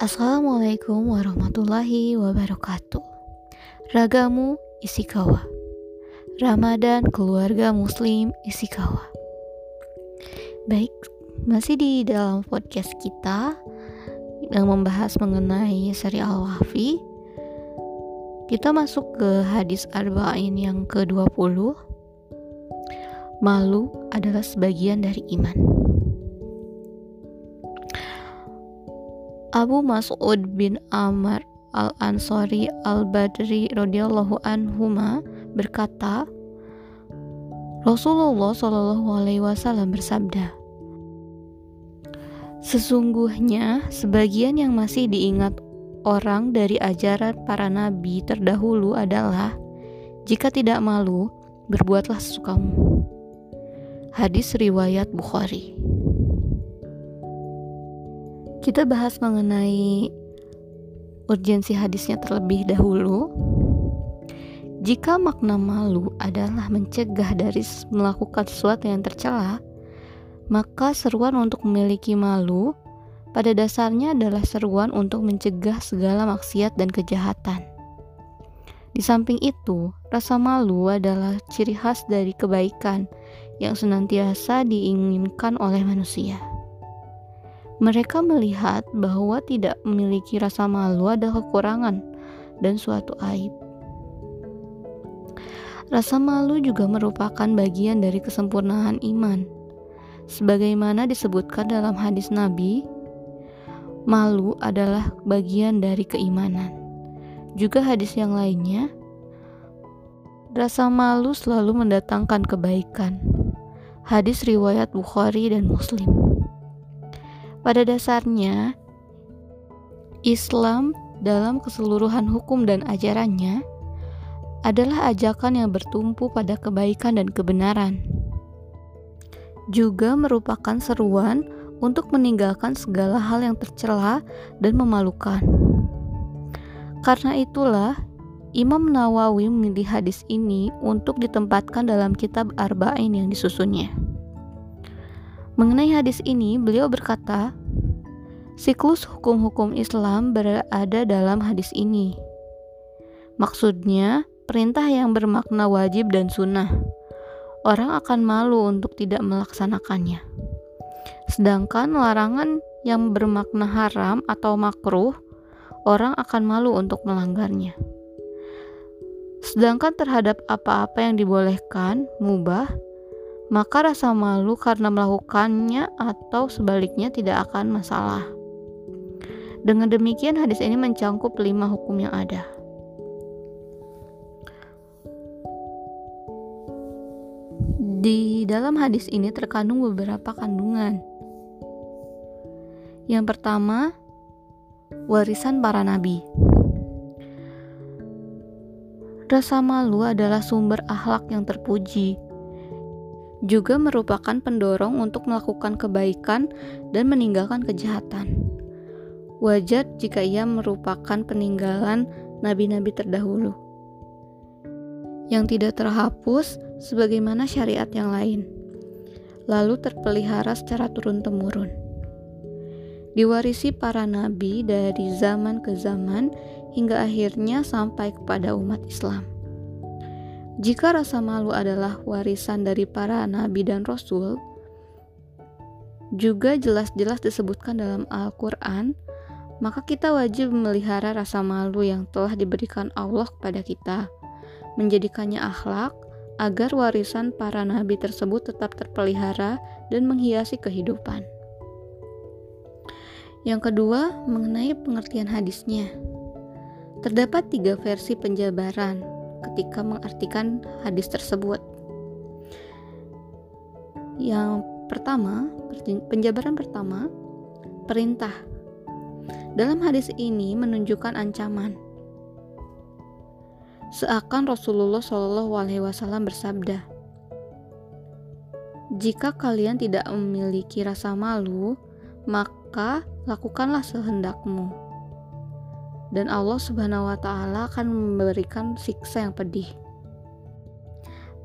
Assalamualaikum warahmatullahi wabarakatuh. Ragamu Isikawa. Ramadan keluarga muslim Isikawa. Baik, masih di dalam podcast kita yang membahas mengenai seri Al-Wafi. Kita masuk ke hadis arba'in yang ke-20. Malu adalah sebagian dari iman. Abu Mas'ud bin Amr Al-Ansari Al-Badri radhiyallahu anhuma berkata, Rasulullah Shallallahu alaihi wasallam bersabda, Sesungguhnya sebagian yang masih diingat orang dari ajaran para nabi terdahulu adalah jika tidak malu, berbuatlah sesukamu. Hadis riwayat Bukhari. Kita bahas mengenai urgensi hadisnya terlebih dahulu. Jika makna malu adalah mencegah dari melakukan sesuatu yang tercela, maka seruan untuk memiliki malu pada dasarnya adalah seruan untuk mencegah segala maksiat dan kejahatan. Di samping itu, rasa malu adalah ciri khas dari kebaikan yang senantiasa diinginkan oleh manusia. Mereka melihat bahwa tidak memiliki rasa malu adalah kekurangan dan suatu aib. Rasa malu juga merupakan bagian dari kesempurnaan iman. Sebagaimana disebutkan dalam hadis Nabi, malu adalah bagian dari keimanan. Juga hadis yang lainnya, rasa malu selalu mendatangkan kebaikan. Hadis riwayat Bukhari dan Muslim. Pada dasarnya, Islam dalam keseluruhan hukum dan ajarannya adalah ajakan yang bertumpu pada kebaikan dan kebenaran. Juga merupakan seruan untuk meninggalkan segala hal yang tercela dan memalukan. Karena itulah, Imam Nawawi memilih hadis ini untuk ditempatkan dalam kitab Arba'in yang disusunnya. Mengenai hadis ini, beliau berkata, siklus hukum-hukum Islam berada dalam hadis ini. Maksudnya, perintah yang bermakna wajib dan sunnah. Orang akan malu untuk tidak melaksanakannya. Sedangkan larangan yang bermakna haram atau makruh, orang akan malu untuk melanggarnya. Sedangkan terhadap apa-apa yang dibolehkan, mubah, maka rasa malu karena melakukannya atau sebaliknya tidak akan masalah. Dengan demikian hadis ini mencangkup lima hukum yang ada. Di dalam hadis ini terkandung beberapa kandungan. Yang pertama, warisan para nabi. Rasa malu adalah sumber akhlak yang terpuji, juga merupakan pendorong untuk melakukan kebaikan dan meninggalkan kejahatan. Wajar jika ia merupakan peninggalan nabi-nabi terdahulu yang tidak terhapus sebagaimana syariat yang lain, lalu terpelihara secara turun-temurun. Diwarisi para nabi dari zaman ke zaman hingga akhirnya sampai kepada umat Islam. Jika rasa malu adalah warisan dari para nabi dan rasul, juga jelas-jelas disebutkan dalam Al-Quran, maka kita wajib memelihara rasa malu yang telah diberikan Allah kepada kita, menjadikannya akhlak agar warisan para nabi tersebut tetap terpelihara dan menghiasi kehidupan. Yang kedua, mengenai pengertian hadisnya. Terdapat tiga versi penjabaran ketika mengartikan hadis tersebut. Yang pertama, penjabaran pertama, perintah. Dalam hadis ini menunjukkan ancaman. Seakan Rasulullah Shallallahu Alaihi Wasallam bersabda, "Jika kalian tidak memiliki rasa malu, maka lakukanlah sehendakmu." Dan Allah Subhanahu wa taala akan memberikan siksa yang pedih.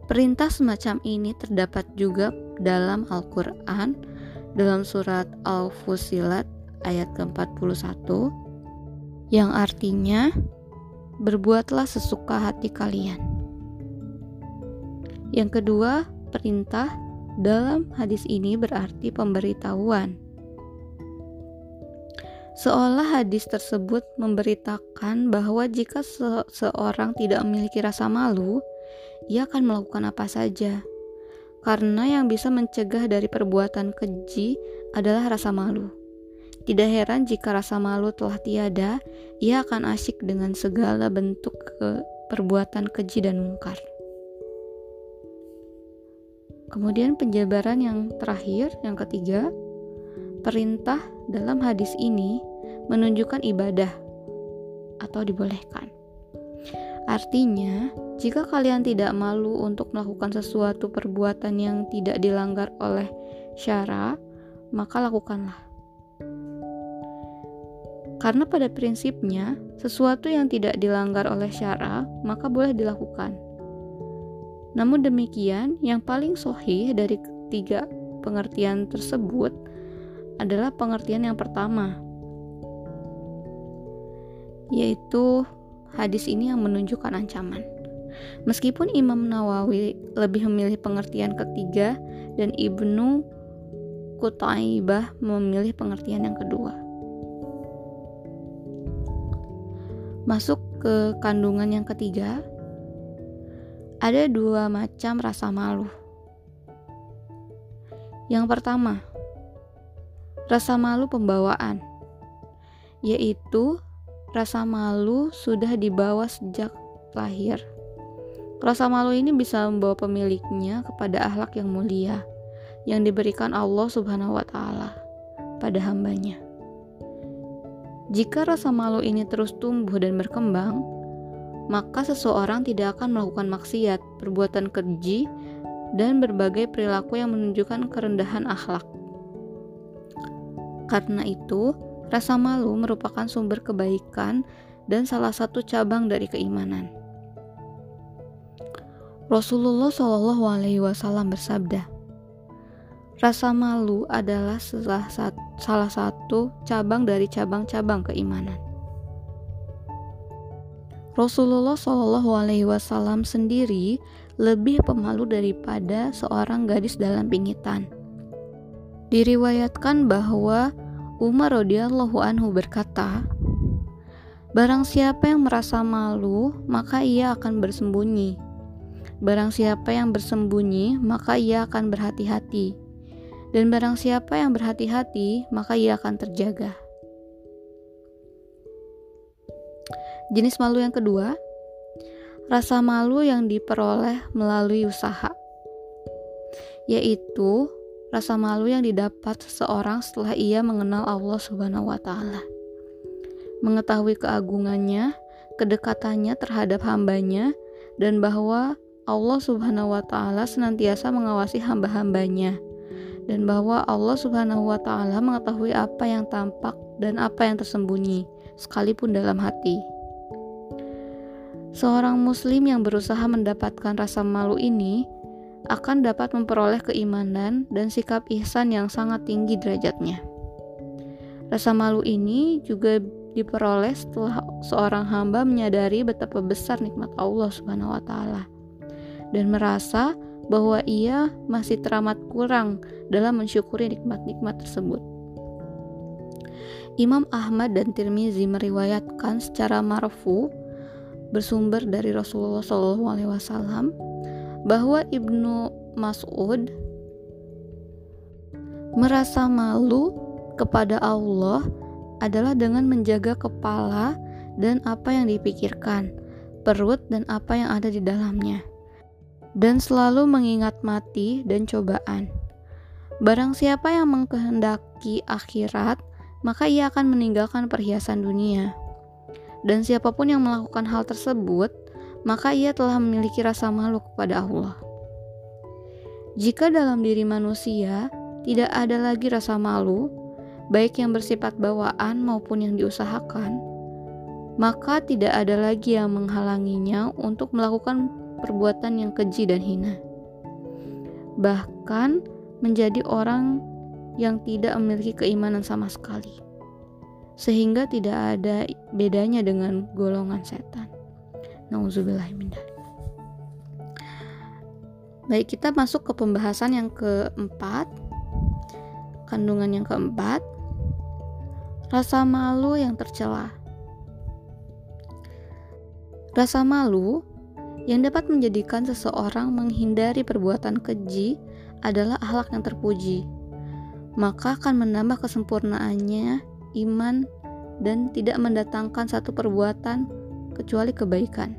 Perintah semacam ini terdapat juga dalam Al-Qur'an dalam surat Al-Fusilat ayat ke-41 yang artinya berbuatlah sesuka hati kalian. Yang kedua, perintah dalam hadis ini berarti pemberitahuan. Seolah hadis tersebut memberitakan bahwa jika seseorang tidak memiliki rasa malu, ia akan melakukan apa saja. Karena yang bisa mencegah dari perbuatan keji adalah rasa malu. Tidak heran jika rasa malu telah tiada, ia akan asyik dengan segala bentuk ke perbuatan keji dan mungkar. Kemudian penjabaran yang terakhir, yang ketiga, perintah dalam hadis ini menunjukkan ibadah atau dibolehkan. Artinya, jika kalian tidak malu untuk melakukan sesuatu perbuatan yang tidak dilanggar oleh syara, maka lakukanlah. Karena pada prinsipnya, sesuatu yang tidak dilanggar oleh syara, maka boleh dilakukan. Namun demikian, yang paling sohih dari ketiga pengertian tersebut adalah pengertian yang pertama, yaitu hadis ini yang menunjukkan ancaman. Meskipun Imam Nawawi lebih memilih pengertian ketiga dan Ibnu Kutaibah memilih pengertian yang kedua. Masuk ke kandungan yang ketiga, ada dua macam rasa malu. Yang pertama, rasa malu pembawaan, yaitu Rasa malu sudah dibawa sejak lahir. Rasa malu ini bisa membawa pemiliknya kepada akhlak yang mulia yang diberikan Allah Subhanahu wa taala pada hambanya. Jika rasa malu ini terus tumbuh dan berkembang, maka seseorang tidak akan melakukan maksiat, perbuatan keji, dan berbagai perilaku yang menunjukkan kerendahan akhlak. Karena itu, Rasa malu merupakan sumber kebaikan dan salah satu cabang dari keimanan. Rasulullah Shallallahu Alaihi Wasallam bersabda, rasa malu adalah salah satu cabang dari cabang-cabang keimanan. Rasulullah Shallallahu Alaihi Wasallam sendiri lebih pemalu daripada seorang gadis dalam pingitan. Diriwayatkan bahwa Umar radhiyallahu anhu berkata, Barang siapa yang merasa malu, maka ia akan bersembunyi. Barang siapa yang bersembunyi, maka ia akan berhati-hati. Dan barang siapa yang berhati-hati, maka ia akan terjaga. Jenis malu yang kedua, rasa malu yang diperoleh melalui usaha, yaitu rasa malu yang didapat seseorang setelah ia mengenal Allah Subhanahu wa taala. Mengetahui keagungannya, kedekatannya terhadap hambanya dan bahwa Allah Subhanahu wa taala senantiasa mengawasi hamba-hambanya dan bahwa Allah Subhanahu wa taala mengetahui apa yang tampak dan apa yang tersembunyi sekalipun dalam hati. Seorang muslim yang berusaha mendapatkan rasa malu ini akan dapat memperoleh keimanan dan sikap ihsan yang sangat tinggi derajatnya. Rasa malu ini juga diperoleh setelah seorang hamba menyadari betapa besar nikmat Allah Subhanahu wa taala dan merasa bahwa ia masih teramat kurang dalam mensyukuri nikmat-nikmat tersebut. Imam Ahmad dan Tirmizi meriwayatkan secara marfu bersumber dari Rasulullah SAW bahwa Ibnu Mas'ud merasa malu kepada Allah adalah dengan menjaga kepala dan apa yang dipikirkan, perut dan apa yang ada di dalamnya, dan selalu mengingat mati dan cobaan. Barang siapa yang mengkehendaki akhirat, maka ia akan meninggalkan perhiasan dunia. Dan siapa pun yang melakukan hal tersebut, maka ia telah memiliki rasa malu kepada Allah. Jika dalam diri manusia tidak ada lagi rasa malu, baik yang bersifat bawaan maupun yang diusahakan, maka tidak ada lagi yang menghalanginya untuk melakukan perbuatan yang keji dan hina. Bahkan menjadi orang yang tidak memiliki keimanan sama sekali. sehingga tidak ada bedanya dengan golongan setan. Baik, kita masuk ke pembahasan yang keempat. Kandungan yang keempat, rasa malu yang tercela. Rasa malu yang dapat menjadikan seseorang menghindari perbuatan keji adalah akhlak yang terpuji. Maka akan menambah kesempurnaannya iman dan tidak mendatangkan satu perbuatan kecuali kebaikan.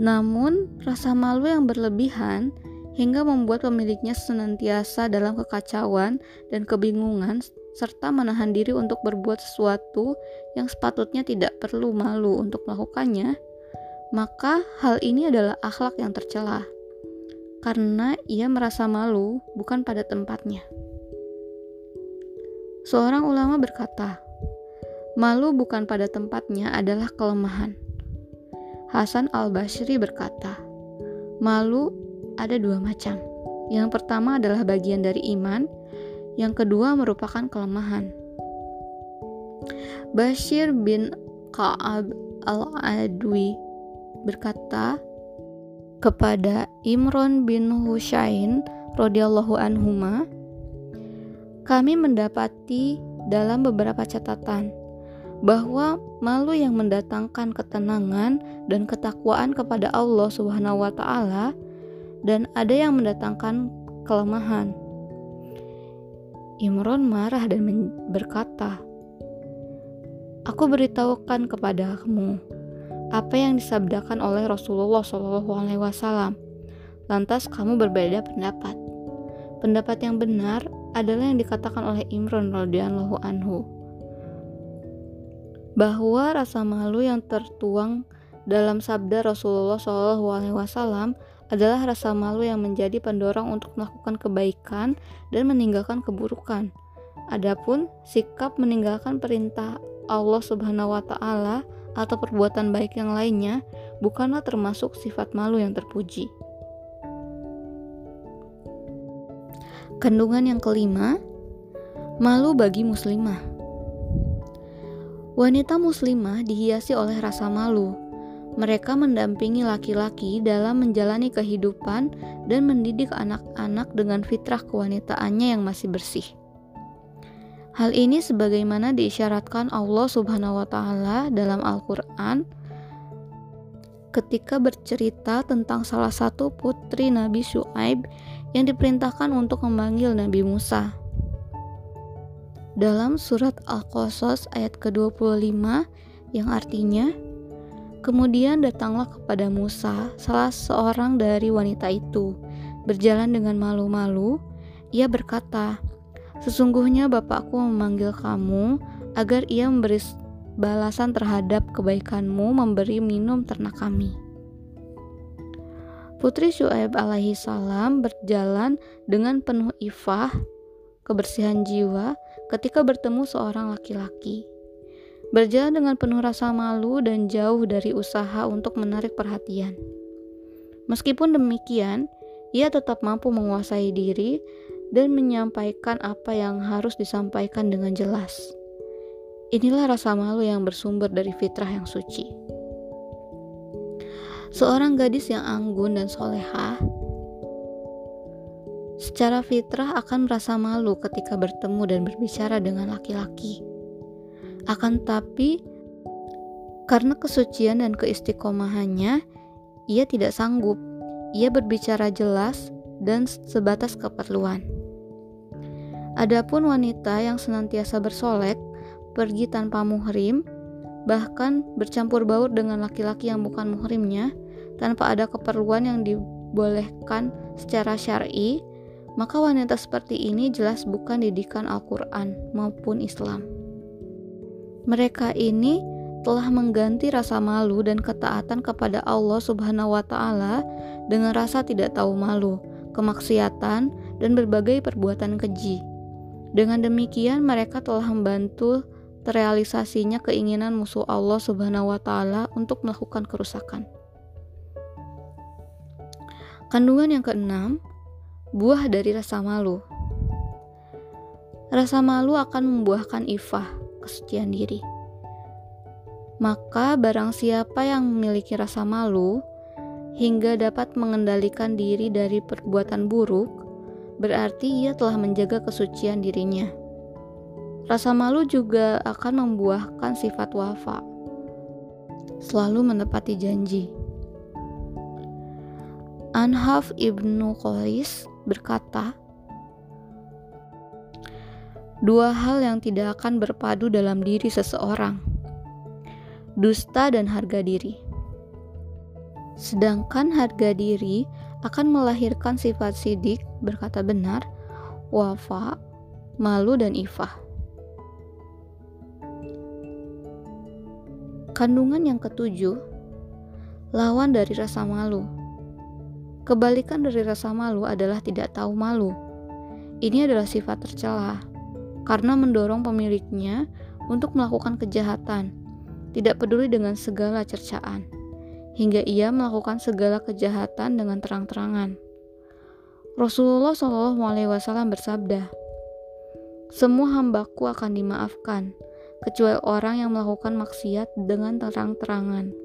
Namun, rasa malu yang berlebihan hingga membuat pemiliknya senantiasa dalam kekacauan dan kebingungan serta menahan diri untuk berbuat sesuatu yang sepatutnya tidak perlu malu untuk melakukannya, maka hal ini adalah akhlak yang tercela. Karena ia merasa malu bukan pada tempatnya. Seorang ulama berkata, "Malu bukan pada tempatnya adalah kelemahan." Hasan al-Bashri berkata, "Malu ada dua macam. Yang pertama adalah bagian dari iman, yang kedua merupakan kelemahan." Bashir bin Ka'ab al-Adwi berkata kepada Imron bin Husain radhiyallahu anhuma, kami mendapati dalam beberapa catatan bahwa malu yang mendatangkan ketenangan dan ketakwaan kepada Allah Subhanahu wa taala dan ada yang mendatangkan kelemahan. Imron marah dan berkata, Aku beritahukan kepadamu apa yang disabdakan oleh Rasulullah SAW. Lantas kamu berbeda pendapat. Pendapat yang benar adalah yang dikatakan oleh Imron radhiyallahu anhu bahwa rasa malu yang tertuang dalam sabda Rasulullah SAW adalah rasa malu yang menjadi pendorong untuk melakukan kebaikan dan meninggalkan keburukan. Adapun sikap meninggalkan perintah Allah Subhanahu wa taala atau perbuatan baik yang lainnya bukanlah termasuk sifat malu yang terpuji. Kandungan yang kelima, malu bagi muslimah. Wanita muslimah dihiasi oleh rasa malu. Mereka mendampingi laki-laki dalam menjalani kehidupan dan mendidik anak-anak dengan fitrah kewanitaannya yang masih bersih. Hal ini sebagaimana diisyaratkan Allah Subhanahu wa taala dalam Al-Qur'an ketika bercerita tentang salah satu putri Nabi Shu'aib yang diperintahkan untuk memanggil Nabi Musa dalam surat Al-Qasas ayat ke-25 yang artinya Kemudian datanglah kepada Musa salah seorang dari wanita itu berjalan dengan malu-malu ia berkata Sesungguhnya bapakku memanggil kamu agar ia memberi balasan terhadap kebaikanmu memberi minum ternak kami. Putri Syuaib alaihi salam berjalan dengan penuh ifah, kebersihan jiwa ketika bertemu seorang laki-laki. Berjalan dengan penuh rasa malu dan jauh dari usaha untuk menarik perhatian. Meskipun demikian, ia tetap mampu menguasai diri dan menyampaikan apa yang harus disampaikan dengan jelas. Inilah rasa malu yang bersumber dari fitrah yang suci. Seorang gadis yang anggun dan solehah secara fitrah akan merasa malu ketika bertemu dan berbicara dengan laki-laki. Akan tapi, karena kesucian dan keistiqomahannya, ia tidak sanggup. Ia berbicara jelas dan sebatas keperluan. Adapun wanita yang senantiasa bersolek, pergi tanpa muhrim, bahkan bercampur baur dengan laki-laki yang bukan muhrimnya, tanpa ada keperluan yang dibolehkan secara syar'i, maka wanita seperti ini jelas bukan didikan Al-Quran maupun Islam. Mereka ini telah mengganti rasa malu dan ketaatan kepada Allah Subhanahu wa Ta'ala dengan rasa tidak tahu malu, kemaksiatan, dan berbagai perbuatan keji. Dengan demikian, mereka telah membantu terrealisasinya keinginan musuh Allah Subhanahu wa Ta'ala untuk melakukan kerusakan. Kandungan yang keenam, buah dari rasa malu. rasa malu akan membuahkan ifah, kesucian diri. Maka barang siapa yang memiliki rasa malu hingga dapat mengendalikan diri dari perbuatan buruk, berarti ia telah menjaga kesucian dirinya. Rasa malu juga akan membuahkan sifat wafa, selalu menepati janji. Anhaf ibnu Qais berkata, dua hal yang tidak akan berpadu dalam diri seseorang: dusta dan harga diri. Sedangkan harga diri akan melahirkan sifat sidik, berkata benar, wafa, malu, dan ifah. Kandungan yang ketujuh, lawan dari rasa malu. Kebalikan dari rasa malu adalah tidak tahu malu. Ini adalah sifat tercela karena mendorong pemiliknya untuk melakukan kejahatan, tidak peduli dengan segala cercaan, hingga ia melakukan segala kejahatan dengan terang-terangan. Rasulullah Shallallahu Alaihi Wasallam bersabda, "Semua hambaku akan dimaafkan, kecuali orang yang melakukan maksiat dengan terang-terangan."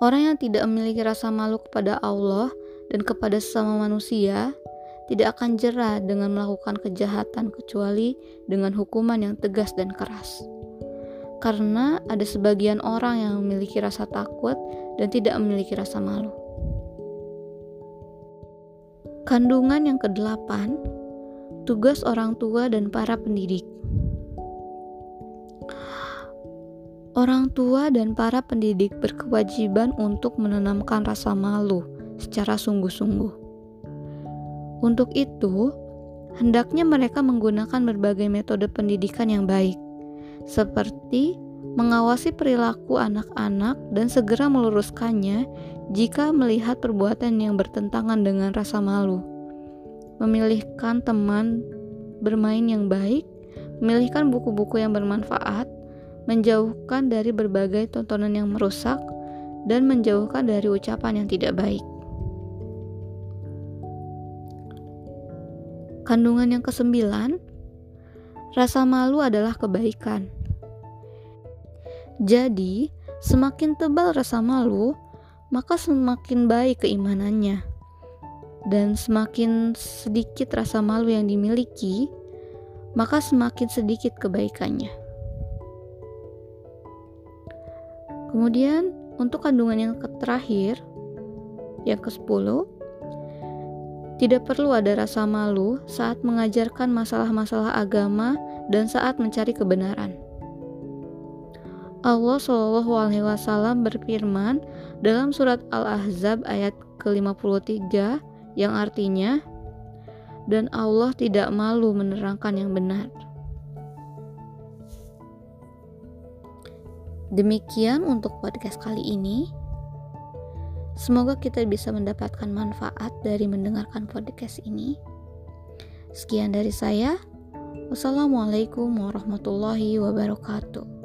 Orang yang tidak memiliki rasa malu kepada Allah dan kepada sesama manusia tidak akan jerah dengan melakukan kejahatan kecuali dengan hukuman yang tegas dan keras. Karena ada sebagian orang yang memiliki rasa takut dan tidak memiliki rasa malu. Kandungan yang kedelapan, tugas orang tua dan para pendidik. Orang tua dan para pendidik berkewajiban untuk menanamkan rasa malu secara sungguh-sungguh untuk itu, hendaknya mereka menggunakan berbagai metode pendidikan yang baik, seperti mengawasi perilaku anak-anak dan segera meluruskannya jika melihat perbuatan yang bertentangan dengan rasa malu. Memilihkan teman bermain yang baik, memilihkan buku-buku yang bermanfaat, menjauhkan dari berbagai tontonan yang merusak, dan menjauhkan dari ucapan yang tidak baik. Kandungan yang kesembilan, rasa malu adalah kebaikan. Jadi, semakin tebal rasa malu, maka semakin baik keimanannya. Dan semakin sedikit rasa malu yang dimiliki, maka semakin sedikit kebaikannya. Kemudian, untuk kandungan yang terakhir, yang ke-10, tidak perlu ada rasa malu saat mengajarkan masalah-masalah agama dan saat mencari kebenaran. Allah Shallallahu Alaihi Wasallam berfirman dalam surat Al-Ahzab ayat ke-53 yang artinya dan Allah tidak malu menerangkan yang benar. Demikian untuk podcast kali ini. Semoga kita bisa mendapatkan manfaat dari mendengarkan podcast ini. Sekian dari saya. Wassalamualaikum warahmatullahi wabarakatuh.